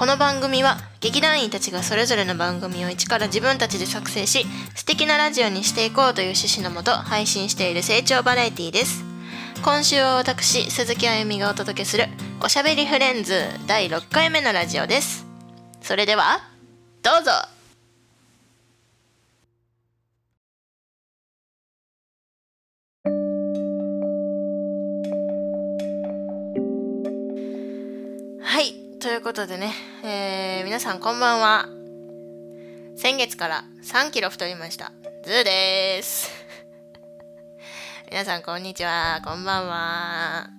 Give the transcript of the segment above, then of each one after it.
この番組は劇団員たちがそれぞれの番組を一から自分たちで作成し素敵なラジオにしていこうという趣旨のもと配信している成長バラエティです。今週は私鈴木あゆみがお届けするおしゃべりフレンズ第6回目のラジオです。それではどうぞ。ということでね、えー、皆さんこんばんは。先月から3キロ太りました。ズーです。皆さんこんにちは。こんばんは、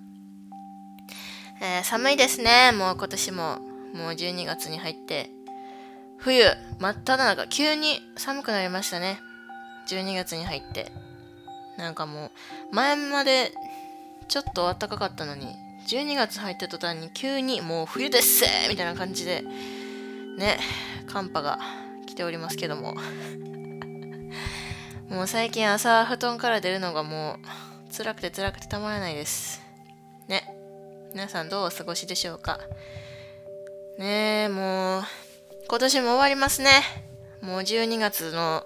えー、寒いですね。もう今年も。もう12月に入って。冬真っ只中。急に寒くなりましたね。12月に入って。なんかもう前までちょっと暖かかったのに12月入った途端に急にもう冬ですみたいな感じでね寒波が来ておりますけども。もう最近朝布団から出るのがもう辛くて辛くてたまらないです。ね皆さんどうお過ごしでしょうか。ねえもう今年も終わりますね。もう12月の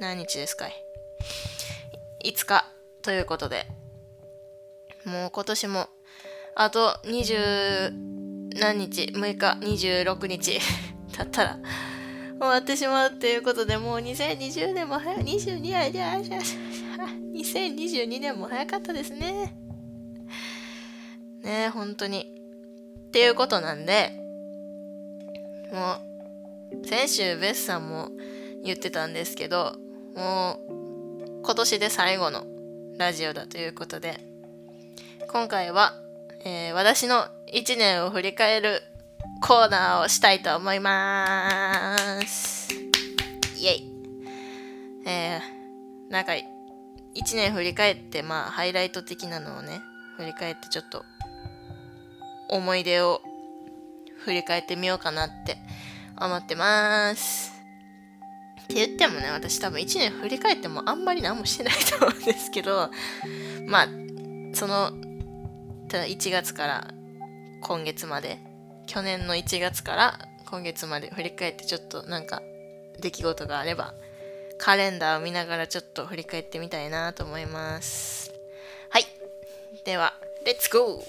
何日ですかい。5日ということで。もう今年もあと20何日 ?6 日、26日 経ったら終わってしまうっていうことでもう2020年も早い、22年、2022年も早かったですね。ね本当に。っていうことなんで、もう、先週ベスさんも言ってたんですけど、もう、今年で最後のラジオだということで、今回はえー、私の1年を振り返るコーナーをしたいと思います。イェイ。えー、なんか、1年振り返って、まあ、ハイライト的なのをね、振り返ってちょっと、思い出を振り返ってみようかなって思ってます。って言ってもね、私多分1年振り返ってもあんまり何もしてないと思うんですけど、まあ、そのただ1月から今月まで。去年の1月から今月まで。振り返ってちょっとなんか出来事があればカレンダーを見ながらちょっと振り返ってみたいなと思います。はい。ではレッツゴー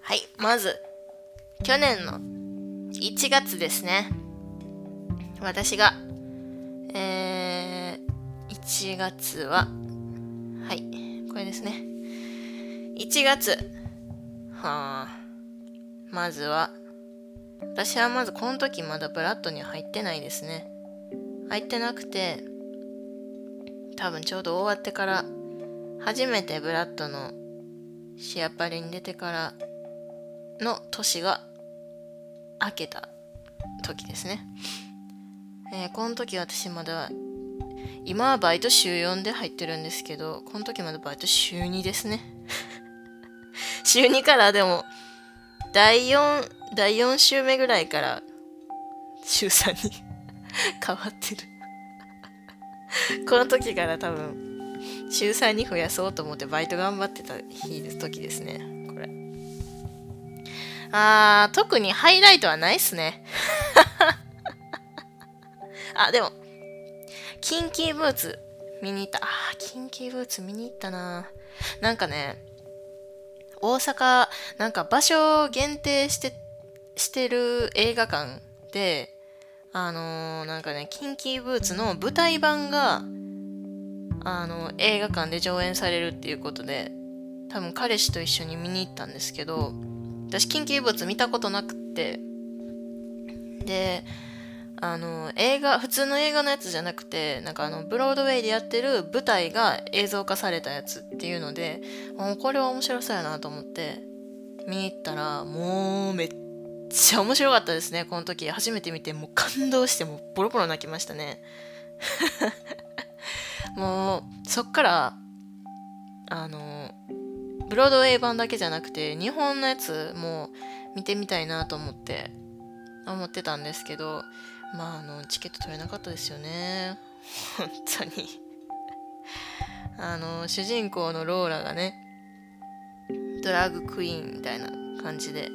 はい。まず去年の1月ですね。私がえー、1月ははい、これですね。1月。はあ。まずは、私はまずこの時まだブラッドに入ってないですね。入ってなくて、多分ちょうど終わってから、初めてブラッドのシアパリに出てからの年が明けた時ですね。えー、この時私まだ今はバイト週4で入ってるんですけど、この時までバイト週2ですね。週2からでも、第4、第4週目ぐらいから週3に 変わってる この時から多分、週3に増やそうと思ってバイト頑張ってた日時ですね。これ。あー、特にハイライトはないっすね。あ、でも、キンキーブーツ見に行った。あー、キンキーブーツ見に行ったな。なんかね、大阪、なんか場所限定して、してる映画館で、あのー、なんかね、キンキーブーツの舞台版が、あの、映画館で上演されるっていうことで、多分彼氏と一緒に見に行ったんですけど、私、キンキーブーツ見たことなくって、で、あの映画普通の映画のやつじゃなくてなんかあのブロードウェイでやってる舞台が映像化されたやつっていうのでこれは面白そうやなと思って見に行ったらもうめっちゃ面白かったですね。この時初めて見てもう感動してもうボロボロ泣きましたね。もうそっからあのブロードウェイ版だけじゃなくて日本のやつも見てみたいなと思って思ってたんですけどまああのチケット取れなかったですよね。本当に。あの主人公のローラがねドラッグクイーンみたいな感じで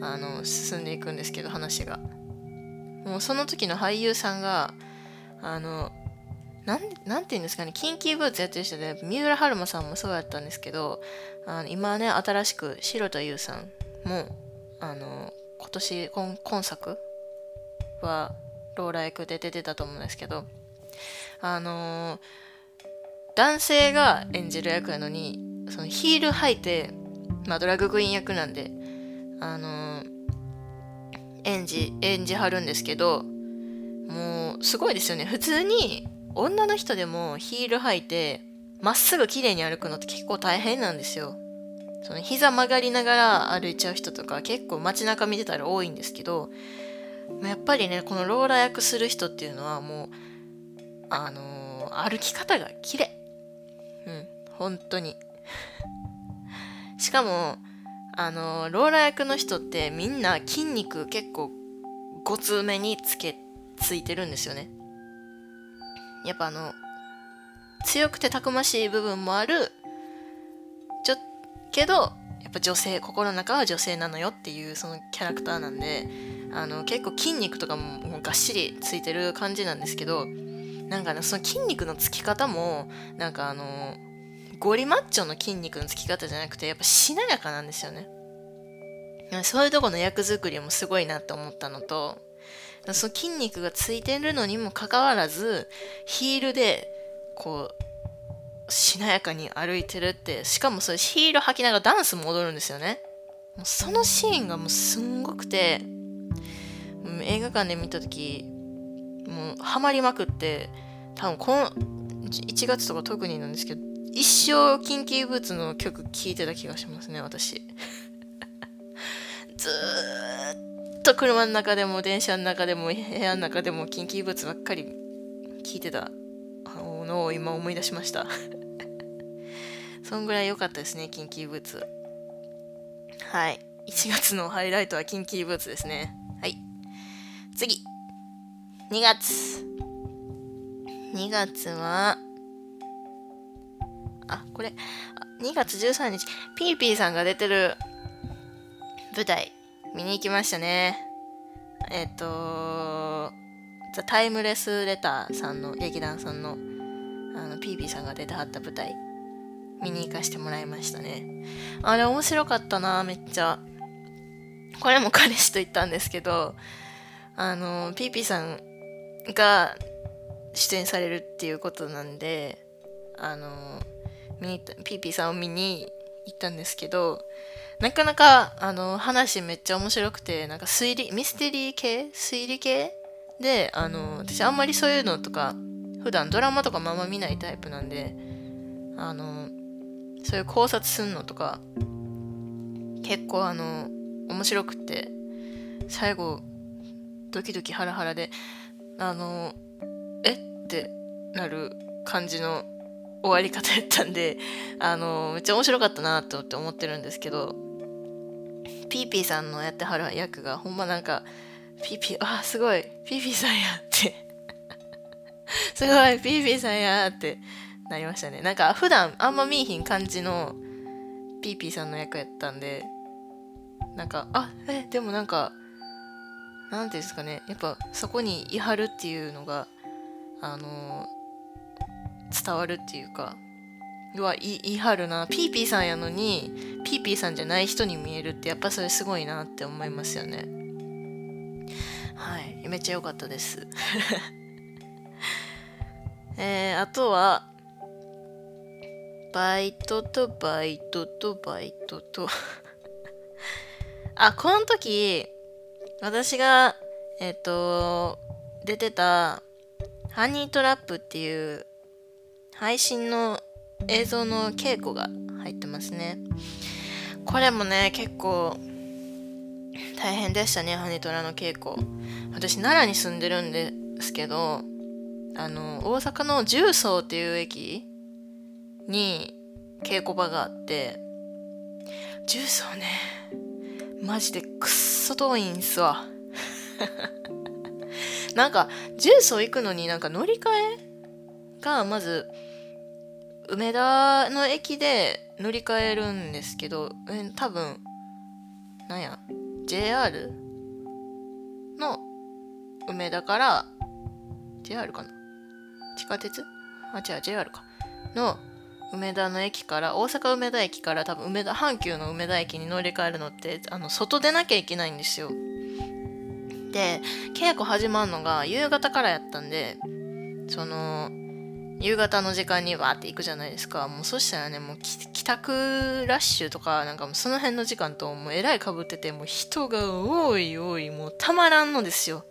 あの進んでいくんですけど話が。もうその時の俳優さんがあのなんなんて言うんですかねキンキーブーツやってる人で三浦春馬さんもそうやったんですけどあの今ね新しく白田優さんもあの今年今今作はローラ役で出てたと思うんですけどあの男性が演じる役なのにそのヒール履いて、まあ、ドラッグクイーン役なんであの演じ演じはるんですけどもうすごいですよね。普通に女の人でもヒール履いてまっすぐ綺麗に歩くのって結構大変なんですよ。その膝曲がりながら歩いちゃう人とか結構街中見てたら多いんですけどやっぱりねこのローラー役する人っていうのはもうあのー、歩き方が綺麗。うん本当に。しかもあのー、ローラー役の人ってみんな筋肉結構ごつめにつけついてるんですよね。やっぱあの強くてたくましい部分もあるけどやっぱ女性心の中は女性なのよっていうそのキャラクターなんであの結構筋肉とかももうがっしりついてる感じなんですけどなんかねその筋肉のつき方もなんかあのゴリマッチョの筋肉のつき方じゃなくてやっぱしなやかなんですよね。そういうとこの役作りもすごいなって思ったのとその筋肉がついてるのにもかかわらずヒールでこうしなやかに歩いてるってしかもそれヒール履きながらダンスも踊るんですよね。もうそのシーンがもうすんごくて映画館で見た時もうハマりまくって多分この1月とか特になんですけど一生キンキーブーツの曲聴いてた気がしますね私。ずっと車の中でも電車の中でも部屋の中でもキンキーブーツばっかり聴いてたのを今思い出しました。そんぐらい良かったですねキンキーブーツ。はい。1月のハイライトはキンキーブーツですね。はい。次。2月。2月はあこれ2月13日。ピーピーさんが出てる舞台見に行きましたね。えっ、ー、とザ・タイムレス・レターさんの劇団さんの。あのピーピーさんが出てはった舞台見に行かしてもらいましたね。あれ面白かったなめっちゃ。これも彼氏と行ったんですけどあのピーピーさんが出演されるっていうことなんであの見にピーピーさんを見に行ったんですけどなかなかあの話めっちゃ面白くてなんか推理ミステリー系？推理系？であの私あんまりそういうのとか普段ドラマとかまま見ないタイプなんであのそういう考察すんのとか結構あの面白くって最後ドキドキハラハラであのえってなる感じの終わり方やったんであのめっちゃ面白かったなとって思ってるんですけどピーピーさんのやってはる役がほんまなんかピーピーあすごいピーピーさんや すごいピーピーさんやってなりましたね。なんか普段あんま見いひん感じのピーピーさんの役やったんでなんかあえでもなんか何ていうんですかね。やっぱそこにいはるっていうのがあのー、伝わるっていうかうわいいはるな。ピーピーさんやのにピーピーさんじゃない人に見えるってやっぱそれすごいなって思いますよね。はい。めっちゃ良かったです。えー、あとはバイトとバイトとバイトと あこの時私が、えっ、ー、と、出てた、ハニートラップっていう配信の映像の稽古が入ってますね。これもね、結構大変でしたね、ハニトラの稽古。私、奈良に住んでるんですけど、あの、大阪の重曹っていう駅に稽古場があって、重曹ね、マジでくっそ遠いんすわ。なんか、重曹行くのになんか乗り換えがまず梅田の駅で乗り換えるんですけど、え多分、なんや、JR の梅田から、JR かな地下鉄？あ、違う、JR か。の梅田の駅から、大阪梅田駅から多分梅田、阪急の梅田駅に乗り換えるのって、あの、外出なきゃいけないんですよ。で、稽古始まるのが夕方からやったんで、その、夕方の時間にわーって行くじゃないですか。もうそしたらね、もう帰宅ラッシュとか、なんかもうその辺の時間ともうえらいかぶってて、もう人が多い多い、もうたまらんのですよ。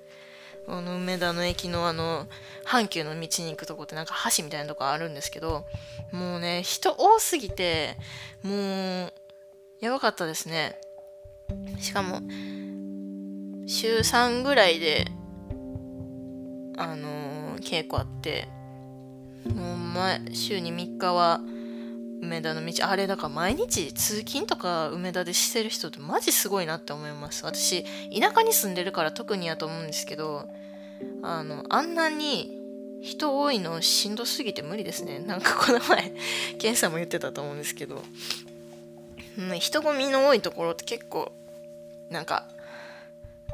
あの梅田の駅のあの阪急の道に行くとこってなんか橋みたいなとこあるんですけどもうね人多すぎてもうやばかったですね。しかも週3ぐらいであのー、稽古あってもう前週に3日は梅田の道。あれだから毎日通勤とか梅田でしてる人ってマジすごいなって思います。私田舎に住んでるから特にやと思うんですけどあのあんなに人多いのしんどすぎて無理ですね。なんかこの前 ケンさんも言ってたと思うんですけど、人混みの多いところって結構なんか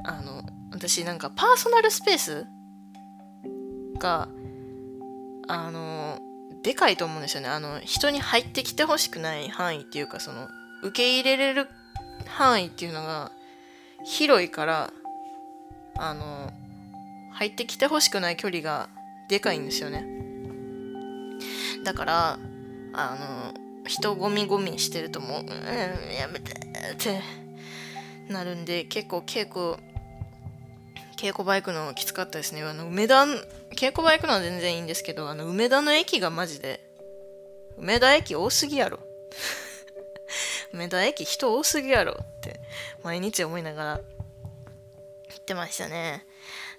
あの私なんかパーソナルスペースがあのでかいと思うんですよねあの人に入ってきてほしくない範囲っていうかその受け入れれる範囲っていうのが広いからあの入ってきてほしくない距離がでかいんですよねだからあの人ゴミゴミしてるともう、うん、やめてってなるんで結構稽古稽古場行くのきつかったですね。あの、梅田、稽古場行くのは全然いいんですけど、あの、梅田の駅がマジで、梅田駅多すぎやろ。梅田駅人多すぎやろって毎日思いながら行ってましたね。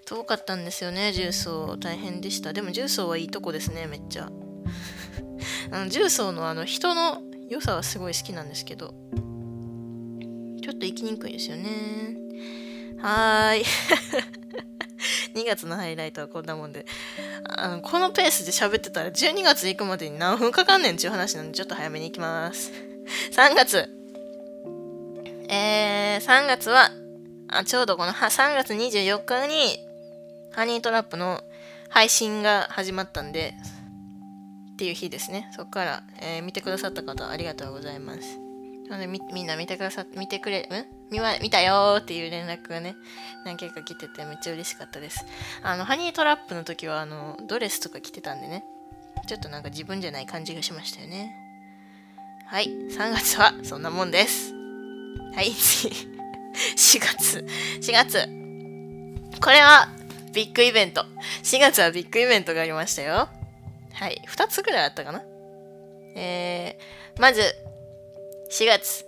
遠かったんですよね、重曹。大変でした。でも重曹はいいとこですね、めっちゃ。あの重曹のあの人の良さはすごい好きなんですけど、ちょっと行きにくいですよね。はーい。2月のハイライトはこんなもんで。あの、このペースで喋ってたら12月行くまでに何分かかんねんっていう話なんでちょっと早めに行きます。3月。えー、3月は、あちょうどこの3月24日にハニートラップの配信が始まったんで、っていう日ですね。そこから、えー、見てくださった方ありがとうございます。みみんな見てくださ見てくれ、ん？見見たよっていう連絡がね、何件か来ててめっちゃ嬉しかったです。あの、ハニートラップの時は、あの、ドレスとか着てたんでね、ちょっとなんか自分じゃない感じがしましたよね。はい、3月はそんなもんです。はい、次。4月。4月。これはビッグイベント。4月はビッグイベントがありましたよ。はい、2つぐらいあったかな。えー、まず、4月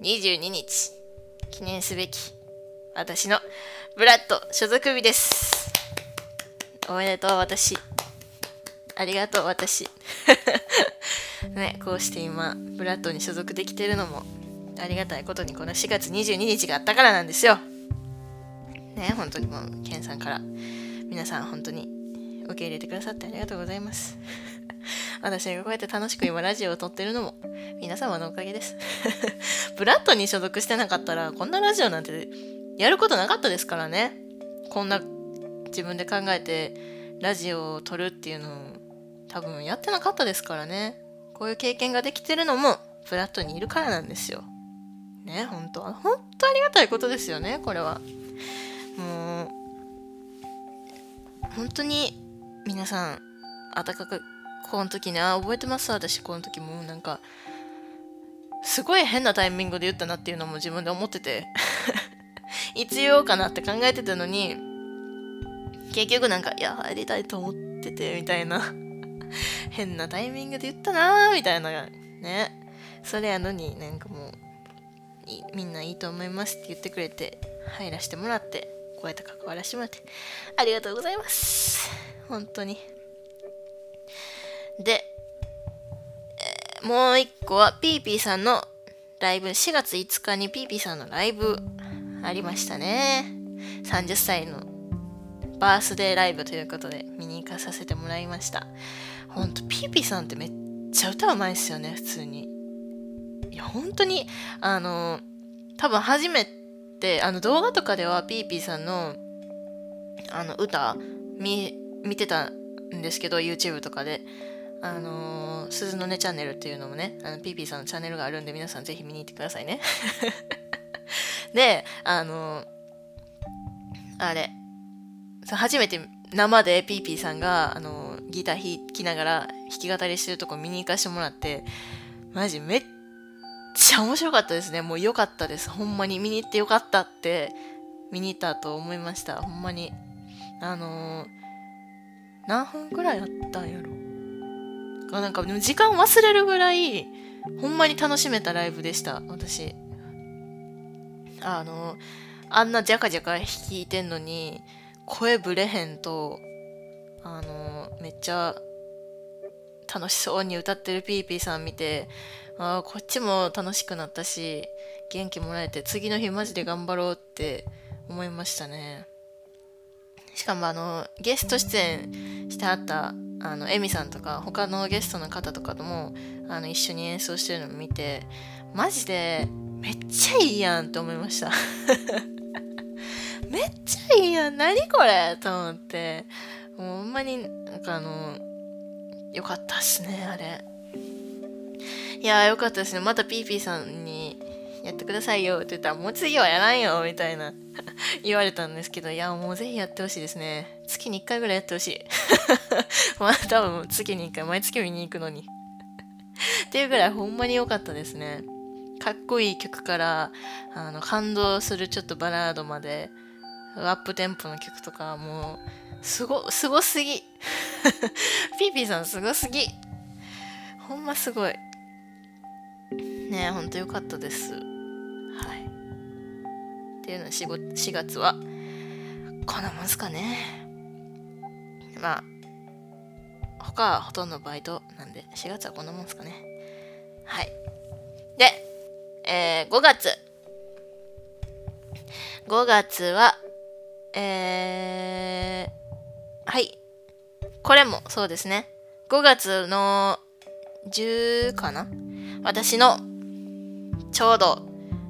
22日、記念すべき、私のブラッド所属日です。おめでとう、私。ありがとう、私。ね、こうして今、ブラッドに所属できてるのも、ありがたいことにこの4月22日があったからなんですよ。ね、本当にもう、ケンさんから、皆さん本当に受け入れてくださってありがとうございます。私がこうやって楽しく今ラジオを撮ってるのも皆様のおかげです。ブラッドに所属してなかったらこんなラジオなんてやることなかったですからね。こんな自分で考えてラジオを撮るっていうのを多分やってなかったですからね。こういう経験ができてるのもブラッドにいるからなんですよ。ね、本当は。本当ありがたいことですよね、これは。もう、本当に皆さん、温かくこの時ね、あ、覚えてます私、この時もなんか、すごい変なタイミングで言ったなっていうのも自分で思ってていつ言おうかなって考えてたのに、結局なんか、いや、入りたいと思ってて、みたいな 変なタイミングで言ったなーみたいな、ね。それやのになんかもう、みんないいと思いますって言ってくれて、入らせてもらって、こうやって関わらせてもらって、ありがとうございます。本当に。で、えー、もう一個はピーピーさんのライブ、4月5日にピーピーさんのライブありましたね。30歳のバースデーライブということで見に行かさせてもらいました。ほんと、ピーピーさんってめっちゃ歌うまいですよね普通にいや本当にあの多分初めてあの動画とかではピーピーさんのあの歌見見てたんですけど YouTube とかであのー、鈴の音チャンネルっていうのもね、あの、ピーピーさんのチャンネルがあるんで、皆さんぜひ見に行ってくださいね。で、あのー、あれ、初めて生でピーピーさんが、あのー、ギター弾きながら弾き語りしてるとこ見に行かしてもらって、マジめっちゃ面白かったですね。もう良かったです。ほんまに見に行ってよかったって、見に行ったと思いました。ほんまに。あの何分くらいあったんやろ？がなんか時間忘れるぐらいほんまに楽しめたライブでした私。あのあんなジャカジャカ弾いてんのに声ぶれへんとあのめっちゃ楽しそうに歌ってるピーピーさん見てあこっちも楽しくなったし元気もらえて次の日マジで頑張ろうって思いましたね。しかもあのゲスト出演してあったあのエミさんとか他のゲストの方とかともあの一緒に演奏してるのを見てマジでめっちゃいいやんって思いました。めっちゃいいやん何これと思って。もうほんまになんかあのよかったっすねあれ。いやよかったですね。またピーピーさんにやってくださいよって言ったらもう次はやらんよみたいな。言われたんですけどいやもうぜひやってほしいですね。月に1回ぐらいやってほしい。まあ多分月に1回毎月見に行くのに。っていうぐらいほんまに良かったですね。かっこいい曲からあの感動するちょっとバラードまでアップテンポの曲とかもうすごすごすぎ。ピーピーさんすごすぎ。ほんますごい。ねえほんとよかったです。はい。っていうのは 4, 4月は。こんなもんすかね。まあ他はほとんどバイトなんで4月はこんなもんすかね。はい。でえー、5月。5月はえー、はい。これもそうですね。5月の10かな。私のちょうど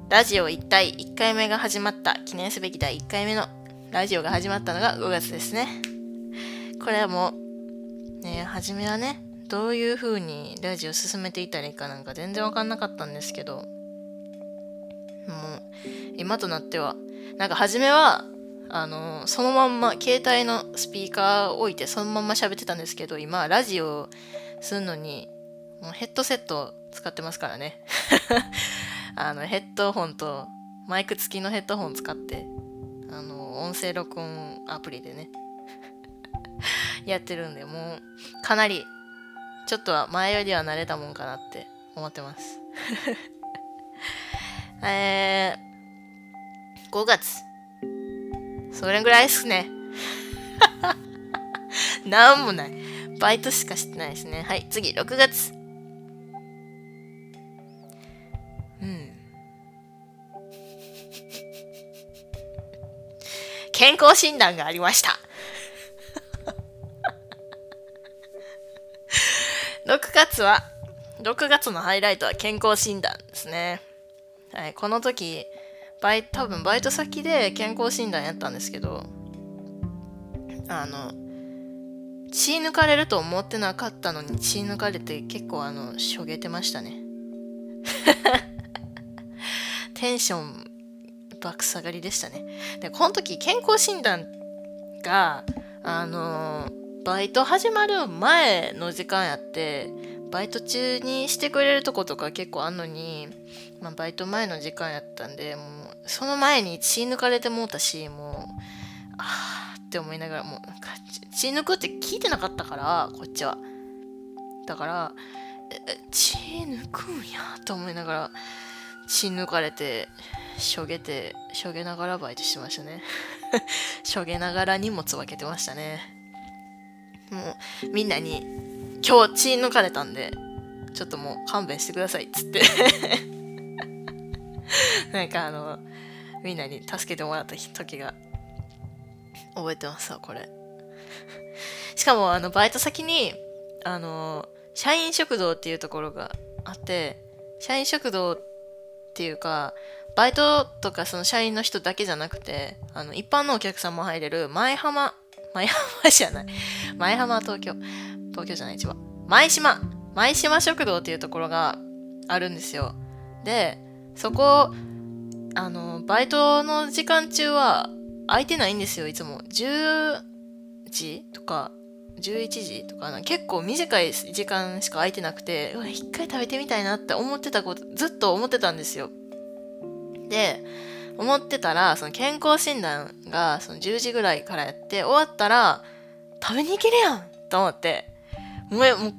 ラジオ一体1回目が始まった記念すべき第1回目のラジオが始まったのが5月ですね。これはもう、ね、初めはね、どういう風にラジオ進めていたらいいかなんか全然わかんなかったんですけど、もう、今となっては、なんか初めは、あの、そのまんま、携帯のスピーカーを置いてそのまんま喋ってたんですけど、今、ラジオするのに、もうヘッドセット使ってますからね。あの、ヘッドホンと、マイク付きのヘッドホン使って、あの、音声録音アプリでね、やってるんで、もう、かなり、ちょっとは前よりは慣れたもんかなって思ってます。えー、5月。それぐらいっすね。なんもない。バイトしかしてないですね。はい、次、6月。健康診断がありました。6月は、6月のハイライトは健康診断ですね。はい、この時、バイ多分バイト先で健康診断やったんですけど、あの、血抜かれると思ってなかったのに血抜かれて結構あの、しょげてましたね。テンション爆下がりでしたね。で、この時健康診断が、あのバイト始まる前の時間やって、バイト中にしてくれるとことか結構あんのに、まあ、バイト前の時間やったんで、もう、その前に血抜かれてもうたし、もう、あーって思いながら、もう、血抜くって聞いてなかったから、こっちは。だから、血抜くんやと思いながら、血抜かれて、しょげて、しょげながらバイトしてましたね。しょげながら荷物分けてましたね。もう、みんなに、今日血抜かれたんで、ちょっともう勘弁してくださいっつって なんかあの、みんなに助けてもらった時が、覚えてますわ、これ。しかも、あの、バイト先に、あの、社員食堂っていうところがあって社員食堂っていうかバイトとかその社員の人だけじゃなくてあの一般のお客さんも入れる前浜前浜じゃない。前浜東京。東京じゃない千葉。前島。前島食堂っていうところがあるんですよ。でそこあのバイトの時間中は空いてないんですよいつも。10時とか11時とか結構短い時間しか空いてなくてうわ一回食べてみたいなって思ってたことずっと思ってたんですよ。で思ってたらその健康診断がその10時ぐらいからやって終わったら食べに行けるやんと思ってもうもう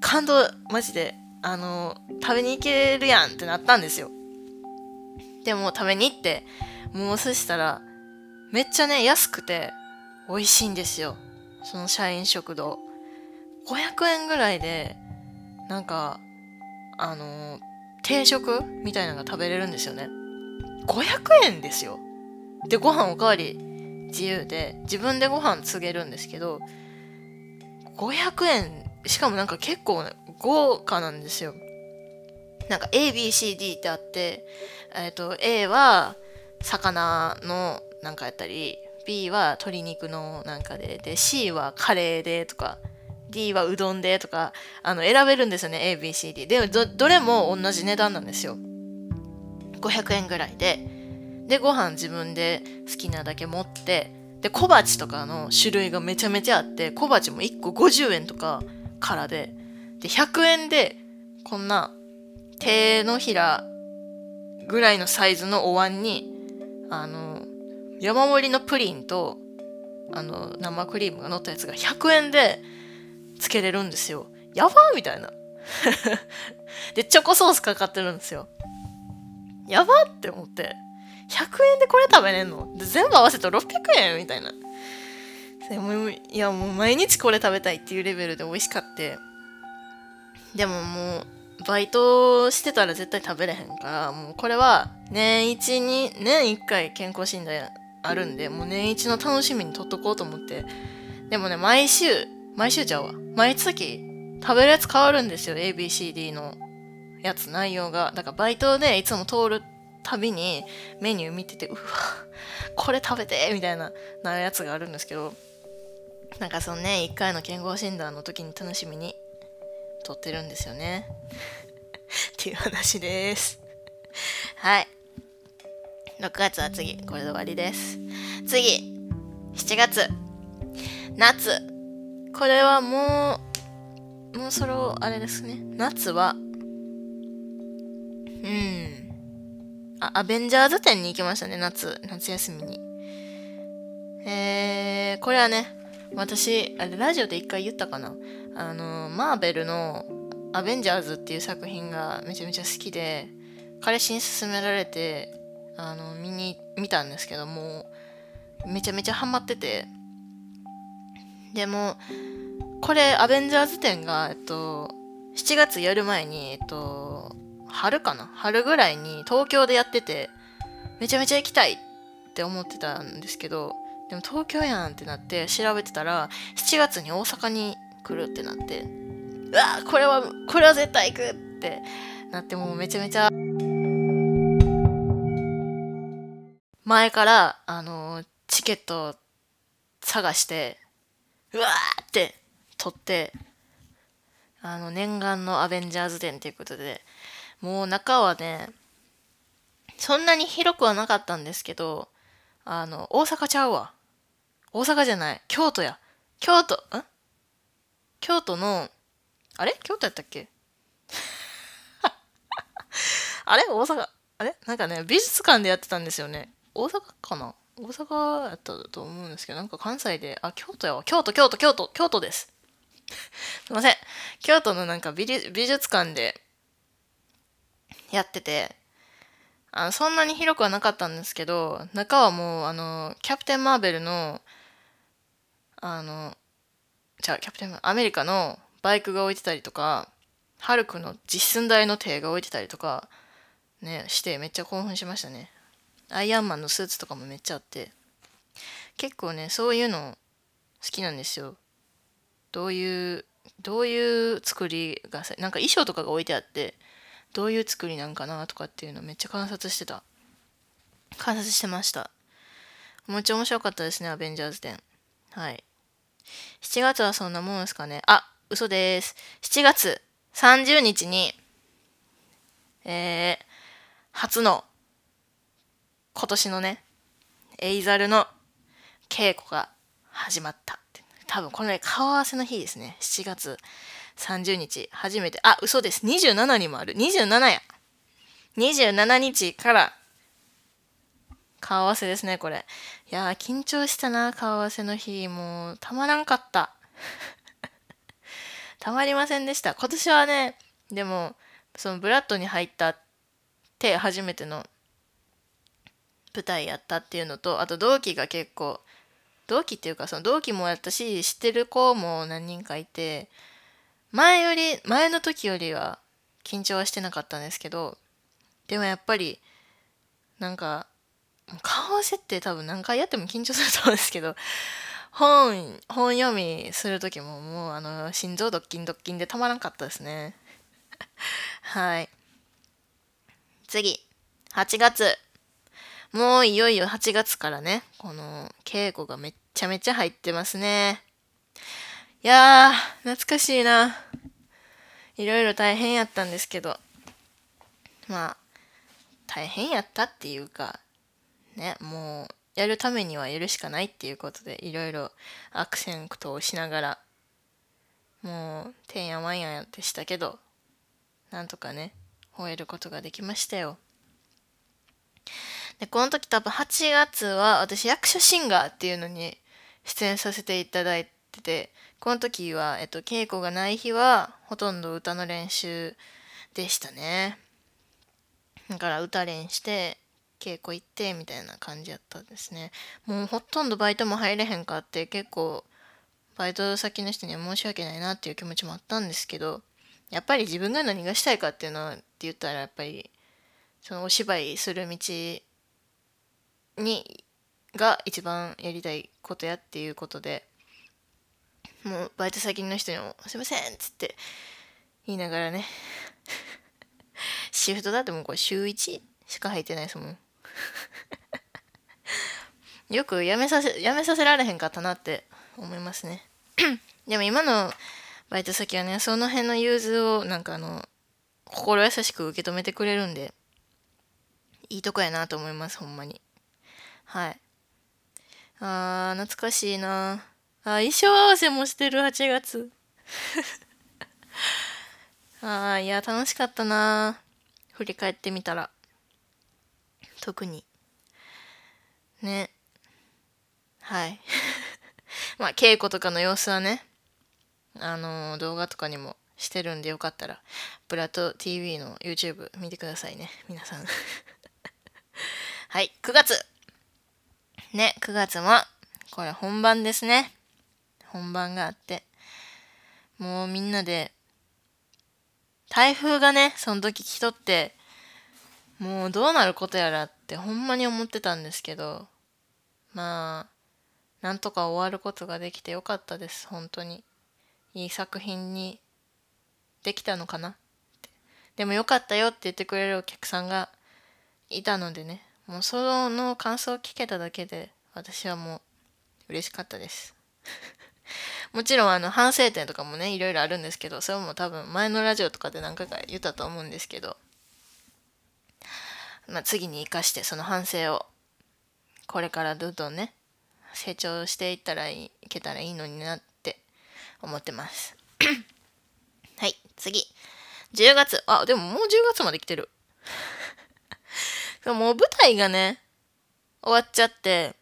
感動マジであの食べに行けるやんってなったんですよ。でも食べに行ってもうそしたらめっちゃね安くて美味しいんですよ。その社員食堂。500円ぐらいでなんかあの定食みたいなのが食べれるんですよね。500円ですよ。でご飯おかわり自由で自分でご飯告げるんですけど500円しかもなんか結構、豪華なんですよ。なんか ABCD ってあって、えっ、ー、と A は魚のなんかやったり B は鶏肉のなんかでで C はカレーでとか D はうどんでとかあの選べるんですよね ABCD でどどれも同じ値段なんですよ。500円ぐらいで。でご飯自分で好きなだけ持って。で小鉢とかの種類がめちゃめちゃあって小鉢も1個50円とかからで。で100円でこんな手のひらぐらいのサイズのお椀にあの山盛りのプリンとあの生クリームが乗ったやつが100円でつけれるんですよ。やばみたいな。でチョコソースかかってるんですよ。やばって思って。100円でこれ食べれんの？全部合わせて600円みたいな。いやもう毎日これ食べたいっていうレベルで美味しかって。でももうバイトしてたら絶対食べれへんからもうこれは年一に年1回健康診断あるんでもう年一の楽しみにとっとこうと思って。でもね毎週毎週ちゃうわ。毎月食べるやつ変わるんですよ ABCD の。やつ内容が。だからバイトでいつも通るたびにメニュー見ててうわこれ食べてみたいななやつがあるんですけどなんかそのね1回の健康診断の時に楽しみに撮ってるんですよね。っていう話です。はい。6月は次。これで終わりです。次。7月。夏。これはもうもうそれをあれですね。夏はうん。あアベンジャーズ展に行きましたね夏夏休みに。えー、これはね私あれラジオで一回言ったかな。あのマーベルの「アベンジャーズ」っていう作品がめちゃめちゃ好きで彼氏に勧められてあの見に見たんですけどもめちゃめちゃハマってて。でもこれアベンジャーズ展が、えっと、7月やる前に、えっと、春かな？春ぐらいに東京でやっててめちゃめちゃ行きたいって思ってたんですけどでも東京やんってなって調べてたら7月に大阪に来るってなってうわこれはこれは絶対行くってなってもうめちゃめちゃ前からあのチケット探してうわーって取ってあの念願のアベンジャーズ展ということでもう中はねそんなに広くはなかったんですけどあの大阪ちゃうわ。大阪じゃない。京都や。京都ん？京都のあれ？京都やったっけ？あれ？大阪あれ？なんかね美術館でやってたんですよね。大阪かな？大阪やったと思うんですけどなんか関西であ京都やわ。京都京都京都京都です。すいません。京都のなんか美美術館でやっててあのそんなに広くはなかったんですけど中はもうあのキャプテン・マーベルのあのじゃあキャプテンアメリカのバイクが置いてたりとかハルクの実寸大の手が置いてたりとかねしてめっちゃ興奮しましたね。アイアンマンのスーツとかもめっちゃあって。結構ねそういうの好きなんですよ。どういうどういう作りがさなんか衣装とかが置いてあってどういう作りなんかなとかっていうのめっちゃ観察してた。観察してました。めっちゃ面白かったですねアベンジャーズ展。はい。7月はそんなもんですかね。あ嘘です。7月30日にえー、初の今年のねエイザルの稽古が始まった多分これね顔合わせの日ですね。7月30日。初めて。あ嘘です。27にもある。27や。27日から。顔合わせですねこれ。いやー緊張したな顔合わせの日。もうたまらんかった。たまりませんでした。今年はねでもそのブラッドに入ったって初めての舞台やったっていうのとあと同期が結構同期っていうかその同期もやったし知ってる子も何人かいて前より前の時よりは緊張はしてなかったんですけどでもやっぱりなんか顔合わせって多分何回やっても緊張すると思うんですけど本本読みする時ももうあの心臓ドッキンドッキンでたまらんかったですね。はい。次。8月。もういよいよ8月からねこの稽古がめっちゃめちゃ入ってますね。いやー懐かしいな。いろいろ大変やったんですけどまあ大変やったっていうかねもうやるためにはやるしかないっていうことでいろいろアクセントをしながらもうてんやわんやでしたけどなんとかね終えることができましたよ。でこの時多分8月は私役所シンガーっていうのに出演させていただいててこの時は、えっと、稽古がない日はほとんど歌の練習でしたね。だから歌練して稽古行ってみたいな感じやったんですね。もうほとんどバイトも入れへんかって結構バイト先の人には申し訳ないなっていう気持ちもあったんですけどやっぱり自分が何がしたいかっていうのはって言ったらやっぱりそのお芝居する道にが一番やりたいことやっていうことでもうバイト先の人にも「すいません」っつって言いながらね。シフトだってもうこれ週1しか入ってないですもん。よくやめさせやめさせられへんかったなって思いますね。でも今のバイト先はねその辺の融通をなんかあの心優しく受け止めてくれるんでいいとこやなと思いますほんまに。はい。あー懐かしいな。あ衣装合わせもしてる8月。ああいや楽しかったな。振り返ってみたら。特に。ね。はい。まあ稽古とかの様子はね。あのー、動画とかにもしてるんでよかったらブラッド TV の YouTube 見てくださいね皆さん。はい9月。ね9月もこれ本番ですね。本番があってもうみんなで台風がねその時来とってもうどうなることやらってほんまに思ってたんですけどまあなんとか終わることができてよかったです本当に。いい作品にできたのかなでもよかったよって言ってくれるお客さんがいたのでね。もうその感想を聞けただけで私はもう嬉しかったです。もちろんあの反省点とかもねいろいろあるんですけどそれも多分前のラジオとかで何回か言ったと思うんですけどまあ、次に生かしてその反省をこれからどんどんね成長していったらいけたらいいのになって思ってます。はい次。10月。あでももう10月まで来てる。もう舞台がね終わっちゃって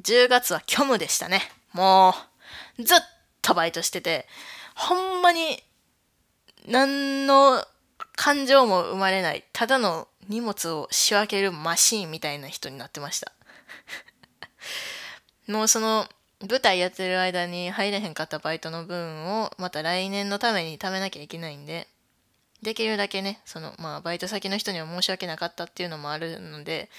10月は虚無でしたね。もう。ずっとバイトしててほんまに何の感情も生まれないただの荷物を仕分けるマシーンみたいな人になってました。もうその舞台やってる間に入れへんかったバイトの分をまた来年のために貯めなきゃいけないんでできるだけねそのまあバイト先の人には申し訳なかったっていうのもあるので、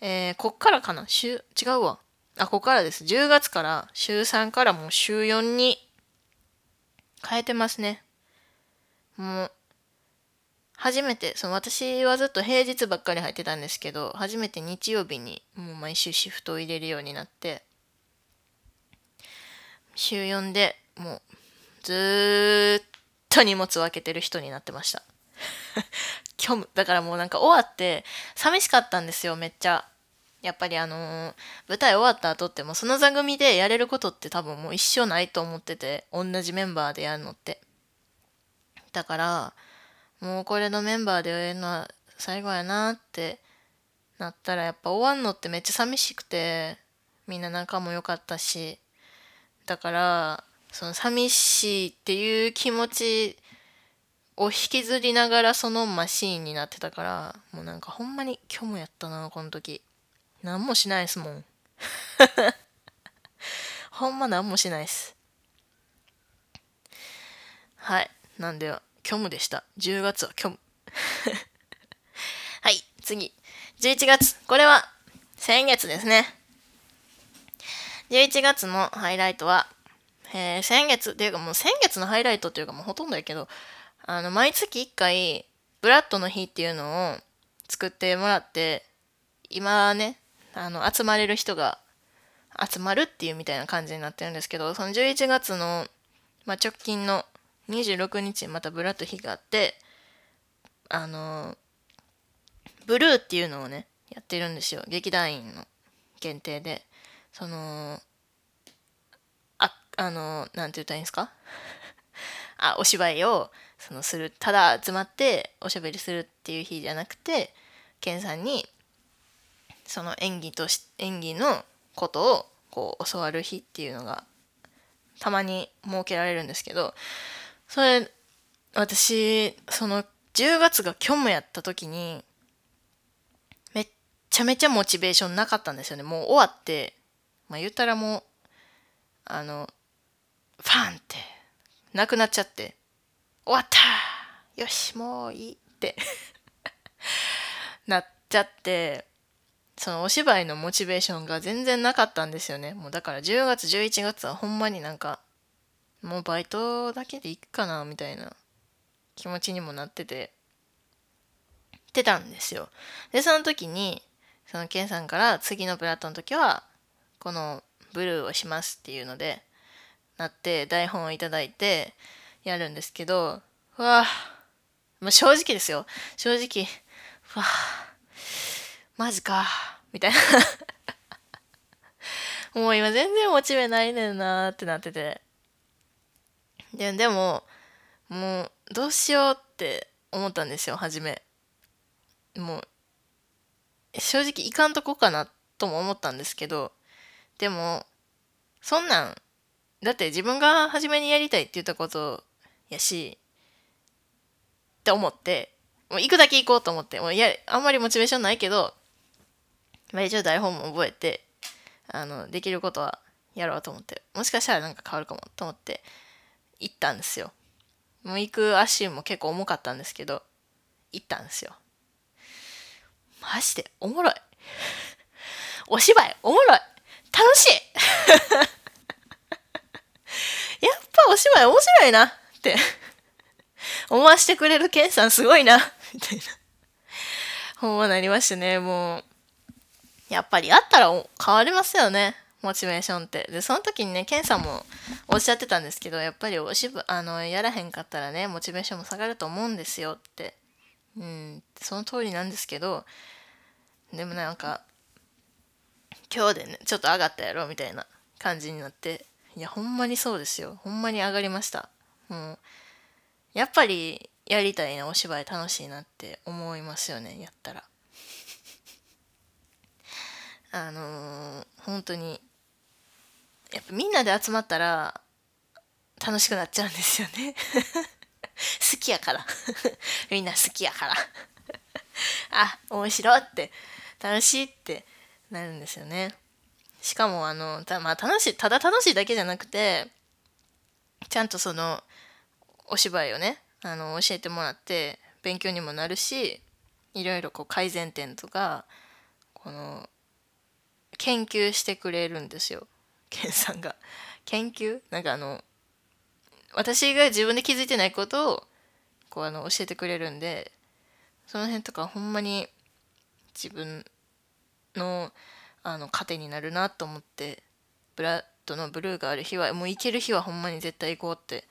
えー、こっからかな？週違うわ。あこっからです。10月から週3からもう週4に変えてますね。もう初めてその私はずっと平日ばっかり入ってたんですけど初めて日曜日にもう毎週シフトを入れるようになって週4でもうずっと荷物を開けてる人になってました。虚無。だからもうなんか終わって寂しかったんですよめっちゃ。やっぱりあのー、舞台終わった後ってもその座組でやれることって多分もう一生ないと思ってて同じメンバーでやるのって。だからもうこれのメンバーでやるのは最後やなってなったらやっぱ終わんのってめっちゃ寂しくてみんな仲も良かったし。だからその寂しいっていう気持ちを引きずりながらそのマシーンになってたからもうなんかほんまに虚無やったなこの時。何もしないですもん ほんま何もしないですはいなんで虚無でした。10月は虚無。はい、次。11月。これは先月ですね。11月のハイライトは、えー、先月っていうかもう先月のハイライトっていうかもうほとんどやけど、あの、毎月1回、ブラッドの日っていうのを作ってもらって、今ね、あの、集まれる人が集まるっていうみたいな感じになってるんですけど、その11月の、まあ、直近の26日にまたブラッド日があってあのブルーっていうのをねやってるんですよ。劇団員の限定で。そのああのなんて言ったらいいんですか？あお芝居をそのするただ集まっておしゃべりするっていう日じゃなくてケンさんにその演技とし演技のことをこう教わる日っていうのがたまに設けられるんですけどそれ私その10月が虚無やった時にめっちゃめちゃモチベーションなかったんですよね。もう終わってまあ言ったらもうあのファンってなくなっちゃって終わったよしもういいって なっちゃってそのお芝居のモチベーションが全然なかったんですよね。もうだから10月11月はほんまになんかもうバイトだけでいっかなみたいな気持ちにもなってててたんですよ。でその時にそのケンさんから次のプラットの時はこのブルーをしますっていうのでなって台本をいただいてやるんですけどうわまあ、正直ですよ。正直うわマジか。みたいな。もう今全然モチベないねんなーってなってて。ででももうどうしようって思ったんですよ初め。もう正直いかんとこかなとも思ったんですけど。でもそんなんだって自分が初めにやりたいって言ったことやしって思ってもう行くだけ行こうと思って。もういやあんまりモチベーションないけど、まあ、一応台本も覚えてあのできることはやろうと思ってもしかしたらなんか変わるかもと思って行ったんですよ。もう行く足も結構重かったんですけど、行ったんですよ。マジでおもろい。お芝居おもろい。楽しい やっぱお芝居面白いなって思わしてくれるケンさんすごいなみたいな。ほんまなりましたね。もう、やっぱりあったら変わりますよね。モチベーションって。で、その時にね、ケンさんもおっしゃってたんですけど、やっぱりおしぶ、あの、やらへんかったらね、モチベーションも下がると思うんですよって。うん、その通りなんですけど、でもなんか、今日でね、ちょっと上がったやろみたいな感じになって、いや、ほんまにそうですよ。ほんまに上がりました。もう、やっぱりやりたいな、お芝居楽しいなって思いますよね、やったら。あのー、本当にやっぱみんなで集まったら楽しくなっちゃうんですよね。好きやから。みんな好きやから。あ面白って。楽しいってなるんですよね。しかもあのた,、まあ、楽しいただ楽しいだけじゃなくてちゃんとそのお芝居をねあの教えてもらって勉強にもなるしいろいろこう改善点とかこの研究してくれるんですよ。ケンさんが。研究？なんかあの私が自分で気づいてないことをこうあの教えてくれるんでその辺とかほんまに自分のあの糧になるなと思ってブラッドのブルーがある日はもう行ける日はほんまに絶対行こうって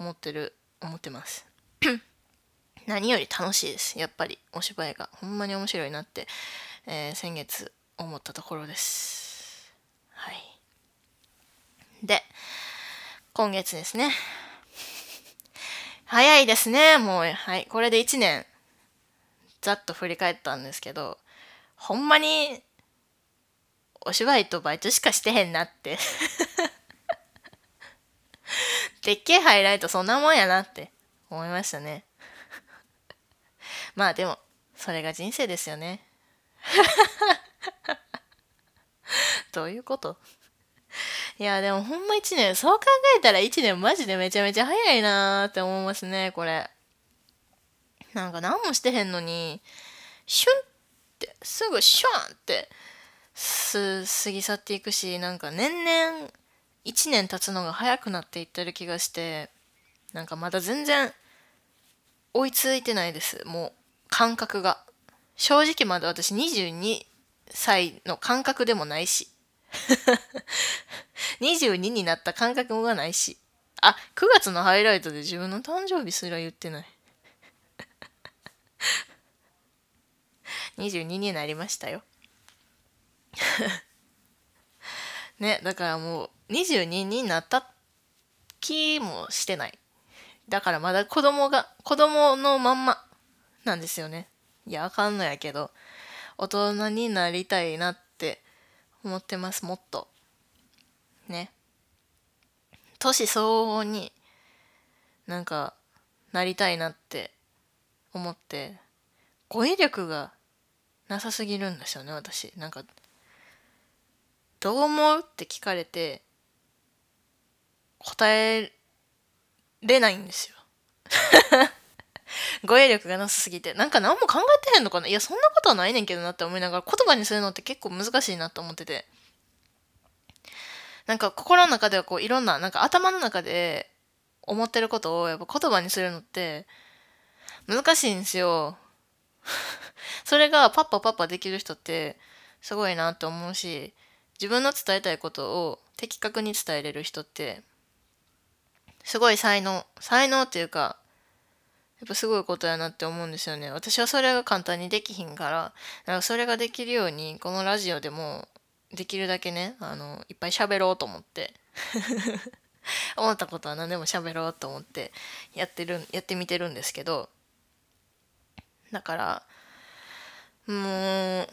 思ってる思ってます。何より楽しいです。やっぱりお芝居が。ほんまに面白いなって、えー、先月思ったところです。はい。で今月ですね。早いですね。もうはい。これで1年ざっと振り返ったんですけどほんまにお芝居とバイトしかしてへんなって。でっけえハイライトそんなもんやなって思いましたね。まあでもそれが人生ですよね。どういうこと？いやでもほんま1年そう考えたら1年マジでめちゃめちゃ早いなーって思いますねこれ。なんか何もしてへんのにシュンってすぐシュンってす過ぎ去っていくしなんか年々1年経つのが早くなっていってる気がしてなんかまだ全然追いついてないですもう感覚が。正直まだ私22歳の感覚でもないし。22になった感覚がないし。あ9月のハイライトで自分の誕生日すら言ってない。22になりましたよ。ねだからもう22になった気もしてない。だからまだ子供が子供のまんまなんですよね。いやあかんのやけど。大人になりたいなって思ってますもっと。ね。年相応になんかなりたいなって思って語彙力がなさすぎるんですよね私。なんかどう思うって聞かれて答えれないんですよ。語彙力がなさすぎて。なんか何も考えてへんのかな？いやそんなことはないねんけどなって思いながら言葉にするのって結構難しいなと思ってて。なんか心の中ではこういろんななんか頭の中で思ってることをやっぱ言葉にするのって難しいんですよ。それがパッパパッパできる人ってすごいなって思うし自分の伝えたいことを的確に伝えれる人ってすごい才能才能っていうかやっぱすごいことやなって思うんですよね。私はそれが簡単にできひんからなんかそれができるようにこのラジオでもできるだけねあのいっぱい喋ろうと思って 思ったことは何でも喋ろうと思ってやってるやってみてるんですけどだからもう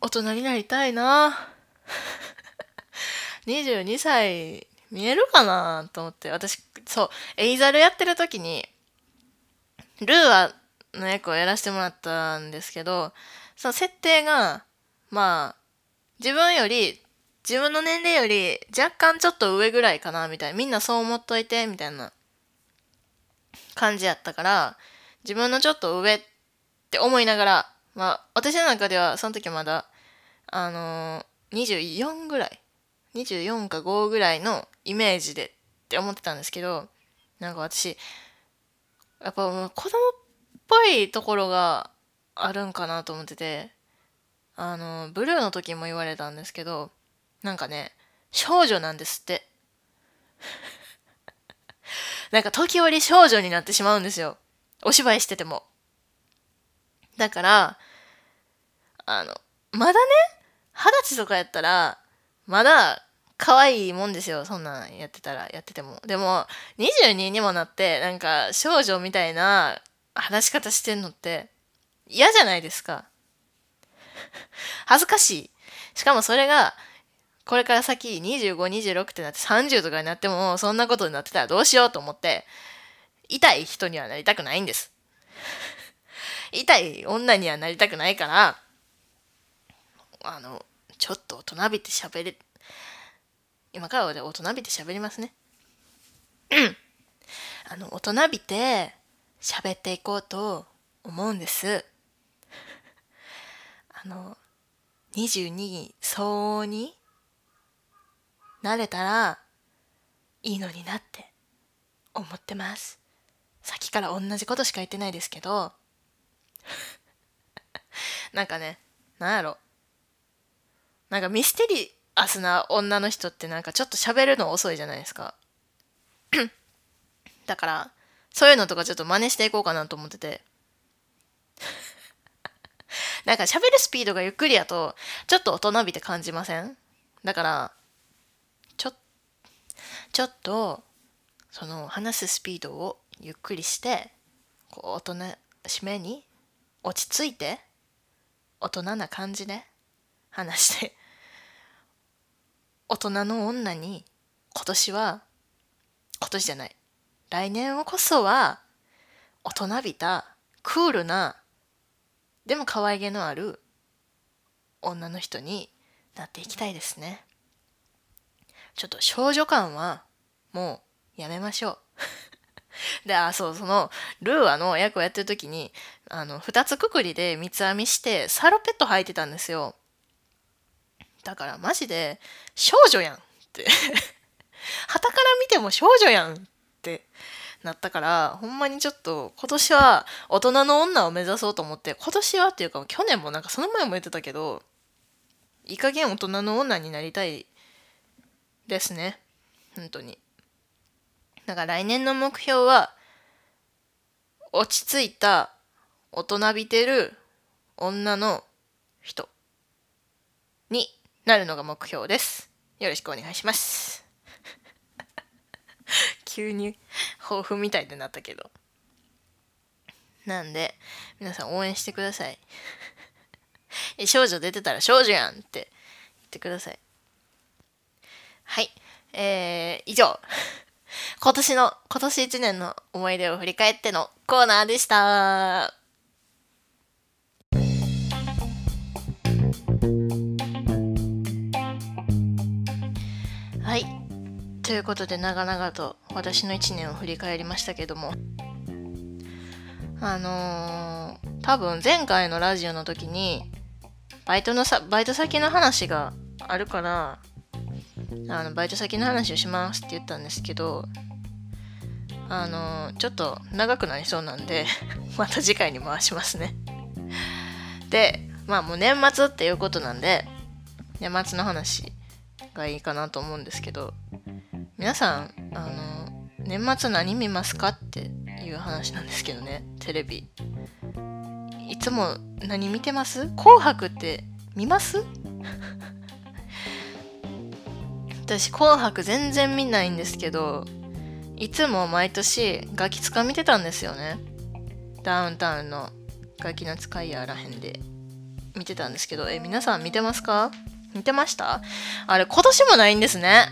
大人になりたいな。22歳見えるかなと思って私そうエイザルやってる時にルーアの役をやらせてもらったんですけどその設定がまあ自分より自分の年齢より若干ちょっと上ぐらいかなみたいなみんなそう思っといてみたいな感じやったから自分のちょっと上って思いながらまあ私の中ではその時まだあのー、24ぐらい24か5ぐらいのイメージでって思ってたんですけどなんか私やっぱ子供っぽいところがあるんかなと思っててあのブルーの時も言われたんですけどなんかね少女なんですって。なんか時折少女になってしまうんですよ。お芝居してても。だからあのまだね二十歳とかやったらまだ可愛いもんですよそんなんやってたらやってても。でも22にもなってなんか少女みたいな話し方してんのって嫌じゃないですか。恥ずかしい。しかもそれがこれから先2526ってなって30とかになってもそんなことになってたらどうしようと思って痛い人にはなりたくないんです。痛い女にはなりたくないからあのちょっと大人びて喋れ今から大人びて喋りますね。あの、大人びて喋っていこうと思うんです。あの、22相応になれたらいいのになって思ってますさっきから同じことしか言ってないですけど なんかねなんやろなんかミステリーアスな女の人ってなんかちょっと喋るの遅いじゃないですか。だからそういうのとかちょっと真似していこうかなと思ってて。なんか喋るスピードがゆっくりやとちょっと大人びて感じません？だからちょちょっとその話すスピードをゆっくりしてこう大人しめに落ち着いて大人な感じで話して大人の女に今年は今年じゃない来年こそは大人びたクールなでも可愛げのある女の人になっていきたいですねちょっと少女感はもうやめましょう で、あ、そう、その、ルーアの役をやってる時に、あの、二つくくりで三つ編みして、サロペット履いてたんですよ。だからマジで、少女やんって。旗から見ても少女やんってなったから、ほんまにちょっと、今年は大人の女を目指そうと思って、今年はっていうか、去年もなんかその前も言ってたけど、いい加減大人の女になりたいですね。本当に。だから来年の目標は、落ち着いた、大人びてる女の人になるのが目標です。よろしくお願いします。急に抱負みたいになったけど。なんで、皆さん応援してください。え少女出てたら少女やんって言ってください。はい。えー、以上。今年の、今年1年の思い出を振り返ってのコーナーでした。ということで長々と私の1年を振り返りましたけども。あのー、多分前回のラジオの時にバイトのさバイト先の話があるからあのバイト先の話をしますって言ったんですけどあのちょっと長くなりそうなんで また次回に回しますね。でまあもう年末っていうことなんで年末の話がいいかなと思うんですけど皆さんあの年末何見ますかっていう話なんですけどねテレビ。いつも何見てます？紅白って見ます？私紅白全然見ないんですけどいつも毎年ガキ使見てたんですよね。ダウンタウンのガキの使いやらへんで見てたんですけどえ皆さん見てますか？見てました？あれ今年もないんですね。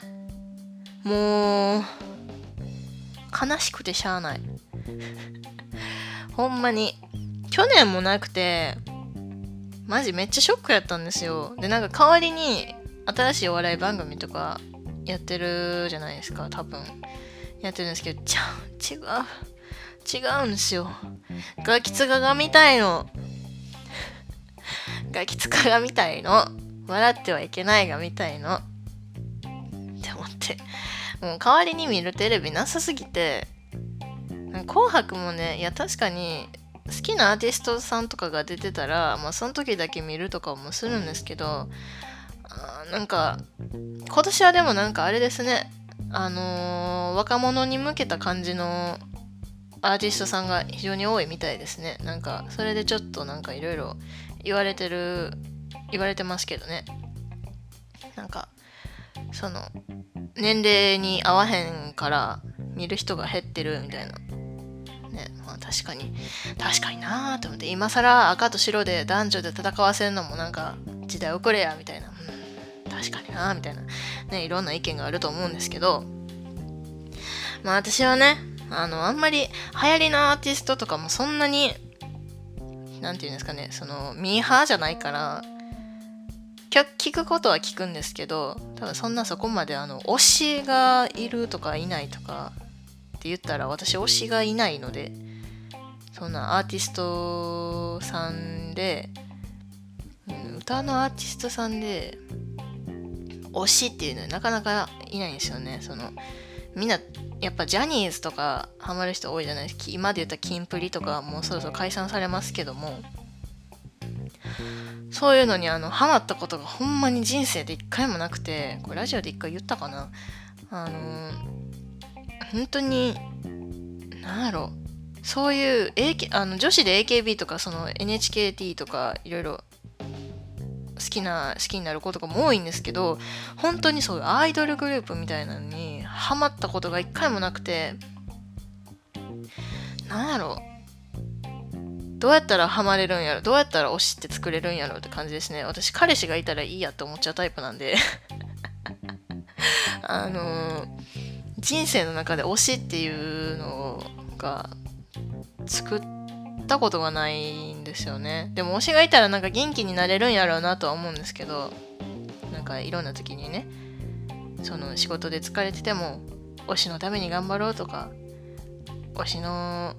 もう悲しくてしゃあない。ほんまに。去年もなくてマジめっちゃショックやったんですよ。でなんか代わりに新しいお笑い番組とかやってるじゃないですか多分。やってるんですけどちゃ違う。違うんですよ。ガキツカが見たいの。ガキツカが見たいの。笑ってはいけないが見たいの。って思って。もう代わりに見るテレビなさすぎて。紅白もねいや確かに好きなアーティストさんとかが出てたら、まあ、その時だけ見るとかもするんですけどなんか今年はでもなんかあれですね。あのー、若者に向けた感じのアーティストさんが非常に多いみたいですね。なんかそれでちょっとなんかいろいろ言われてる言われてますけどね。なんかその年齢に合わへんから見る人が減ってるみたいな。ねまあ確かに。確かになーって思って今更赤と白で男女で戦わせるのもなんか時代遅れやみたいな。うん確かになあみたいな。ねいろんな意見があると思うんですけど。まあ私はねあのあんまり流行りのアーティストとかもそんなに何て言うんですかねそのミーハーじゃないから聞くことは聞くんですけど多分そんなそこまであの推しがいるとかいないとかって言ったら私推しがいないのでそんなアーティストさんで歌のアーティストさんで推しっていうのはなかなかいないんですよね。そのみんなやっぱジャニーズとかハマる人多いじゃないですか。今で言ったキンプリとかもうそろそろ解散されますけどもそういうのにあのハマったことがほんまに人生で一回もなくてこれラジオで一回言ったかな。あのー、本当に何やろ。そういう、AK、あの女子で AKB とかその NHKT とかいろいろ好きな好きになる子とかも多いんですけど本当にそういうアイドルグループみたいなのにハマったことが一回もなくて。なんやろ。どうやったらハマれるんやろ？どうやったら推しって作れるんやろって感じですね。私彼氏がいたらいいやって思っちゃうタイプなんで。あのー、人生の中で推しっていうのが作ったことがないんですよね。でも推しがいたらなんか元気になれるんやろうなとは思うんですけどなんかいろんな時にねその仕事で疲れてても推しのために頑張ろうとか推しの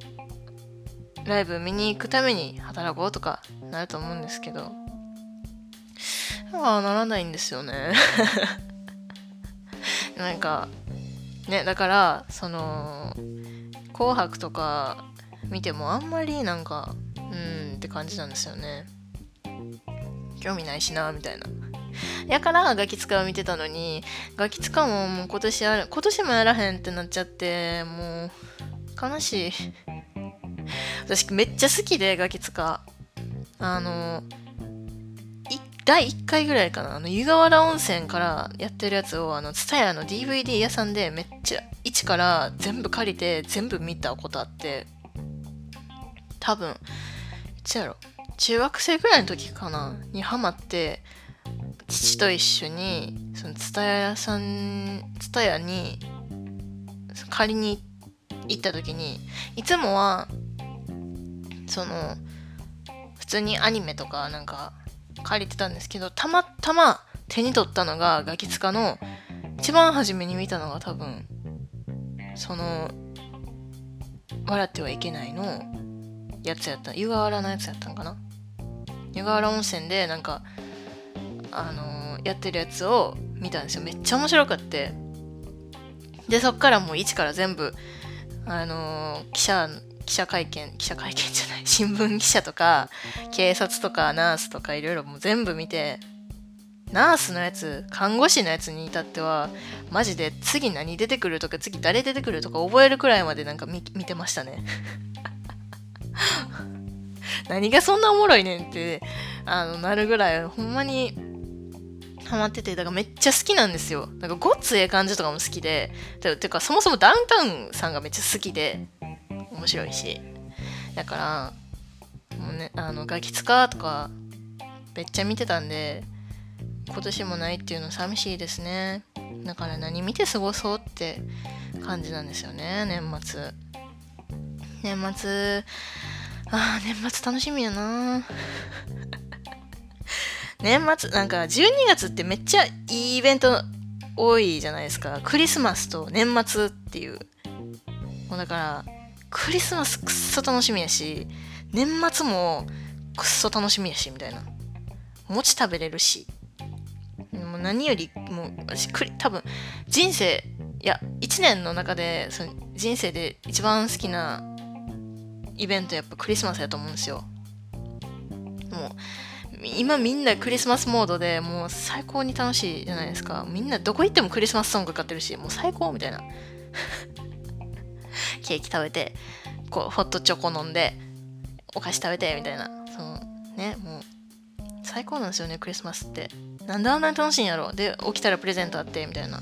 ライブ見に行くために働こうとかなると思うんですけど。ああならないんですよね。なんかねだからその「紅白」とか見てもあんまりなんかうんって感じなんですよね。興味ないしなみたいな。やからガキ使を見てたのにガキ使ももう今年やる今年もやらへんってなっちゃってもう悲しい。私めっちゃ好きでガキ使あの第1回ぐらいかな。あの湯河原温泉からやってるやつをあの蔦屋の DVD 屋さんでめっちゃ一から全部借りて全部見たことあって。多分いつやろ。中学生ぐらいの時かな。にハマって父と一緒にその蔦屋さん蔦屋に借りに行った時にいつもはその普通にアニメとかなんか借りてたんですけどたまたま手に取ったのがガキ使の一番初めに見たのが多分その「笑ってはいけない」のやつやった。湯河原のやつやったんかな。湯河原温泉でなんかあのー、やってるやつを見たんですよ。めっちゃ面白かって。でそっからもう一から全部あのー、記者記者会見記者会見じゃない新聞記者とか警察とかナースとかいろいろもう全部見てナースのやつ看護師のやつに至ってはマジで次何出てくるとか次誰出てくるとか覚えるくらいまでなんか見てましたね。何がそんなおもろいねんってあのなるぐらいほんまにハマっててだからめっちゃ好きなんですよ。なんかごっつええ感じとかも好きでていうかそもそもダウンタウンさんがめっちゃ好きで面白いし。だからもうねあのガキ使とかめっちゃ見てたんで今年もないっていうの寂しいですね。だから何見て過ごそうって感じなんですよね年末。年末あ年末楽しみやな。年末なんか12月ってめっちゃいいイベント多いじゃないですか。クリスマスと年末っていう。もうだからクリスマスくっそ楽しみやし年末もくっそ楽しみやしみたいな。餅食べれるし。もう何よりもう私多分人生いや1年の中でその人生で一番好きなイベントやっぱクリスマスやと思うんですよ。もう今みんなクリスマスモードでもう最高に楽しいじゃないですか。みんなどこ行ってもクリスマスソングかかってるしもう最高みたいな。ケーキ食べてこうホットチョコ飲んでお菓子食べてみたいな。そのねもう最高なんですよねクリスマスって。なんであんなに楽しいんやろ。で起きたらプレゼントあってみたいな。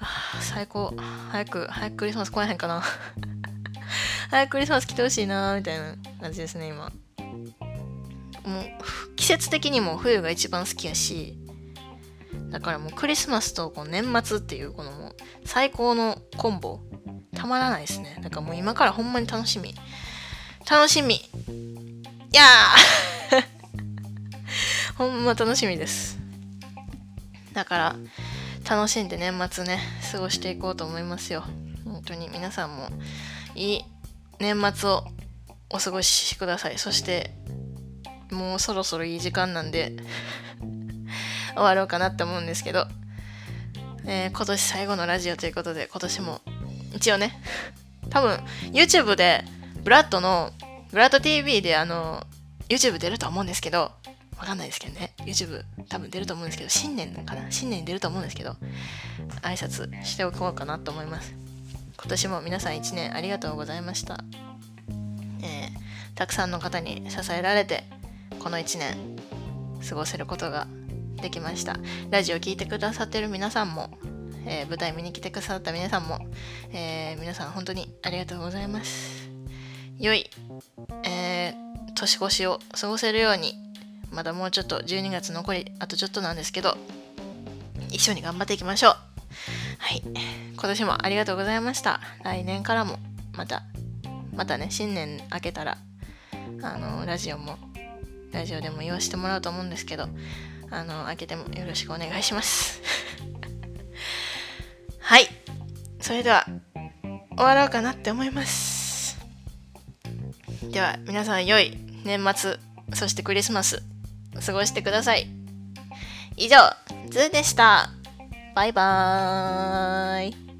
あ最高。早く早くクリスマス来へんかな。早くクリスマス来てほしいなみたいな感じですね今。もう季節的にも冬が一番好きやしだからもうクリスマスとこの年末っていうこのもう最高のコンボたまらないですね。だからもう今からほんまに楽しみ。楽しみ。いやー。ほんま楽しみです。だから楽しんで年末ね過ごしていこうと思いますよ。本当に。皆さんもいい年末をお過ごしください。そしてもうそろそろいい時間なんで 終わろうかなって思うんですけど。えー、今年最後のラジオということで、今年も一応ね、多分 YouTube でブラッドの、ブラッド TV であの、YouTube 出ると思うんですけど、わかんないですけどね、YouTube 多分出ると思うんですけど、新年かな？新年に出ると思うんですけど、挨拶しておこうかなと思います。今年も皆さん1年ありがとうございました。えー、たくさんの方に支えられて、この1年過ごせることができました。ラジオ聴いてくださってる皆さんも、えー、舞台見に来てくださった皆さんも、えー、皆さん本当にありがとうございます。良い、えー、年越しを過ごせるように、まだもうちょっと12月残りあとちょっとなんですけど、一緒に頑張っていきましょう。はい。今年もありがとうございました。来年からもまた、またね、新年明けたら、あの、ラジオも、ラジオでも言わせてもらうと思うんですけど、あの、明けてもよろしくお願いします。はい。それでは、終わろうかなって思います。では、皆さん良い年末、そしてクリスマス、過ごしてください。以上、ズーでした。バイバーイ。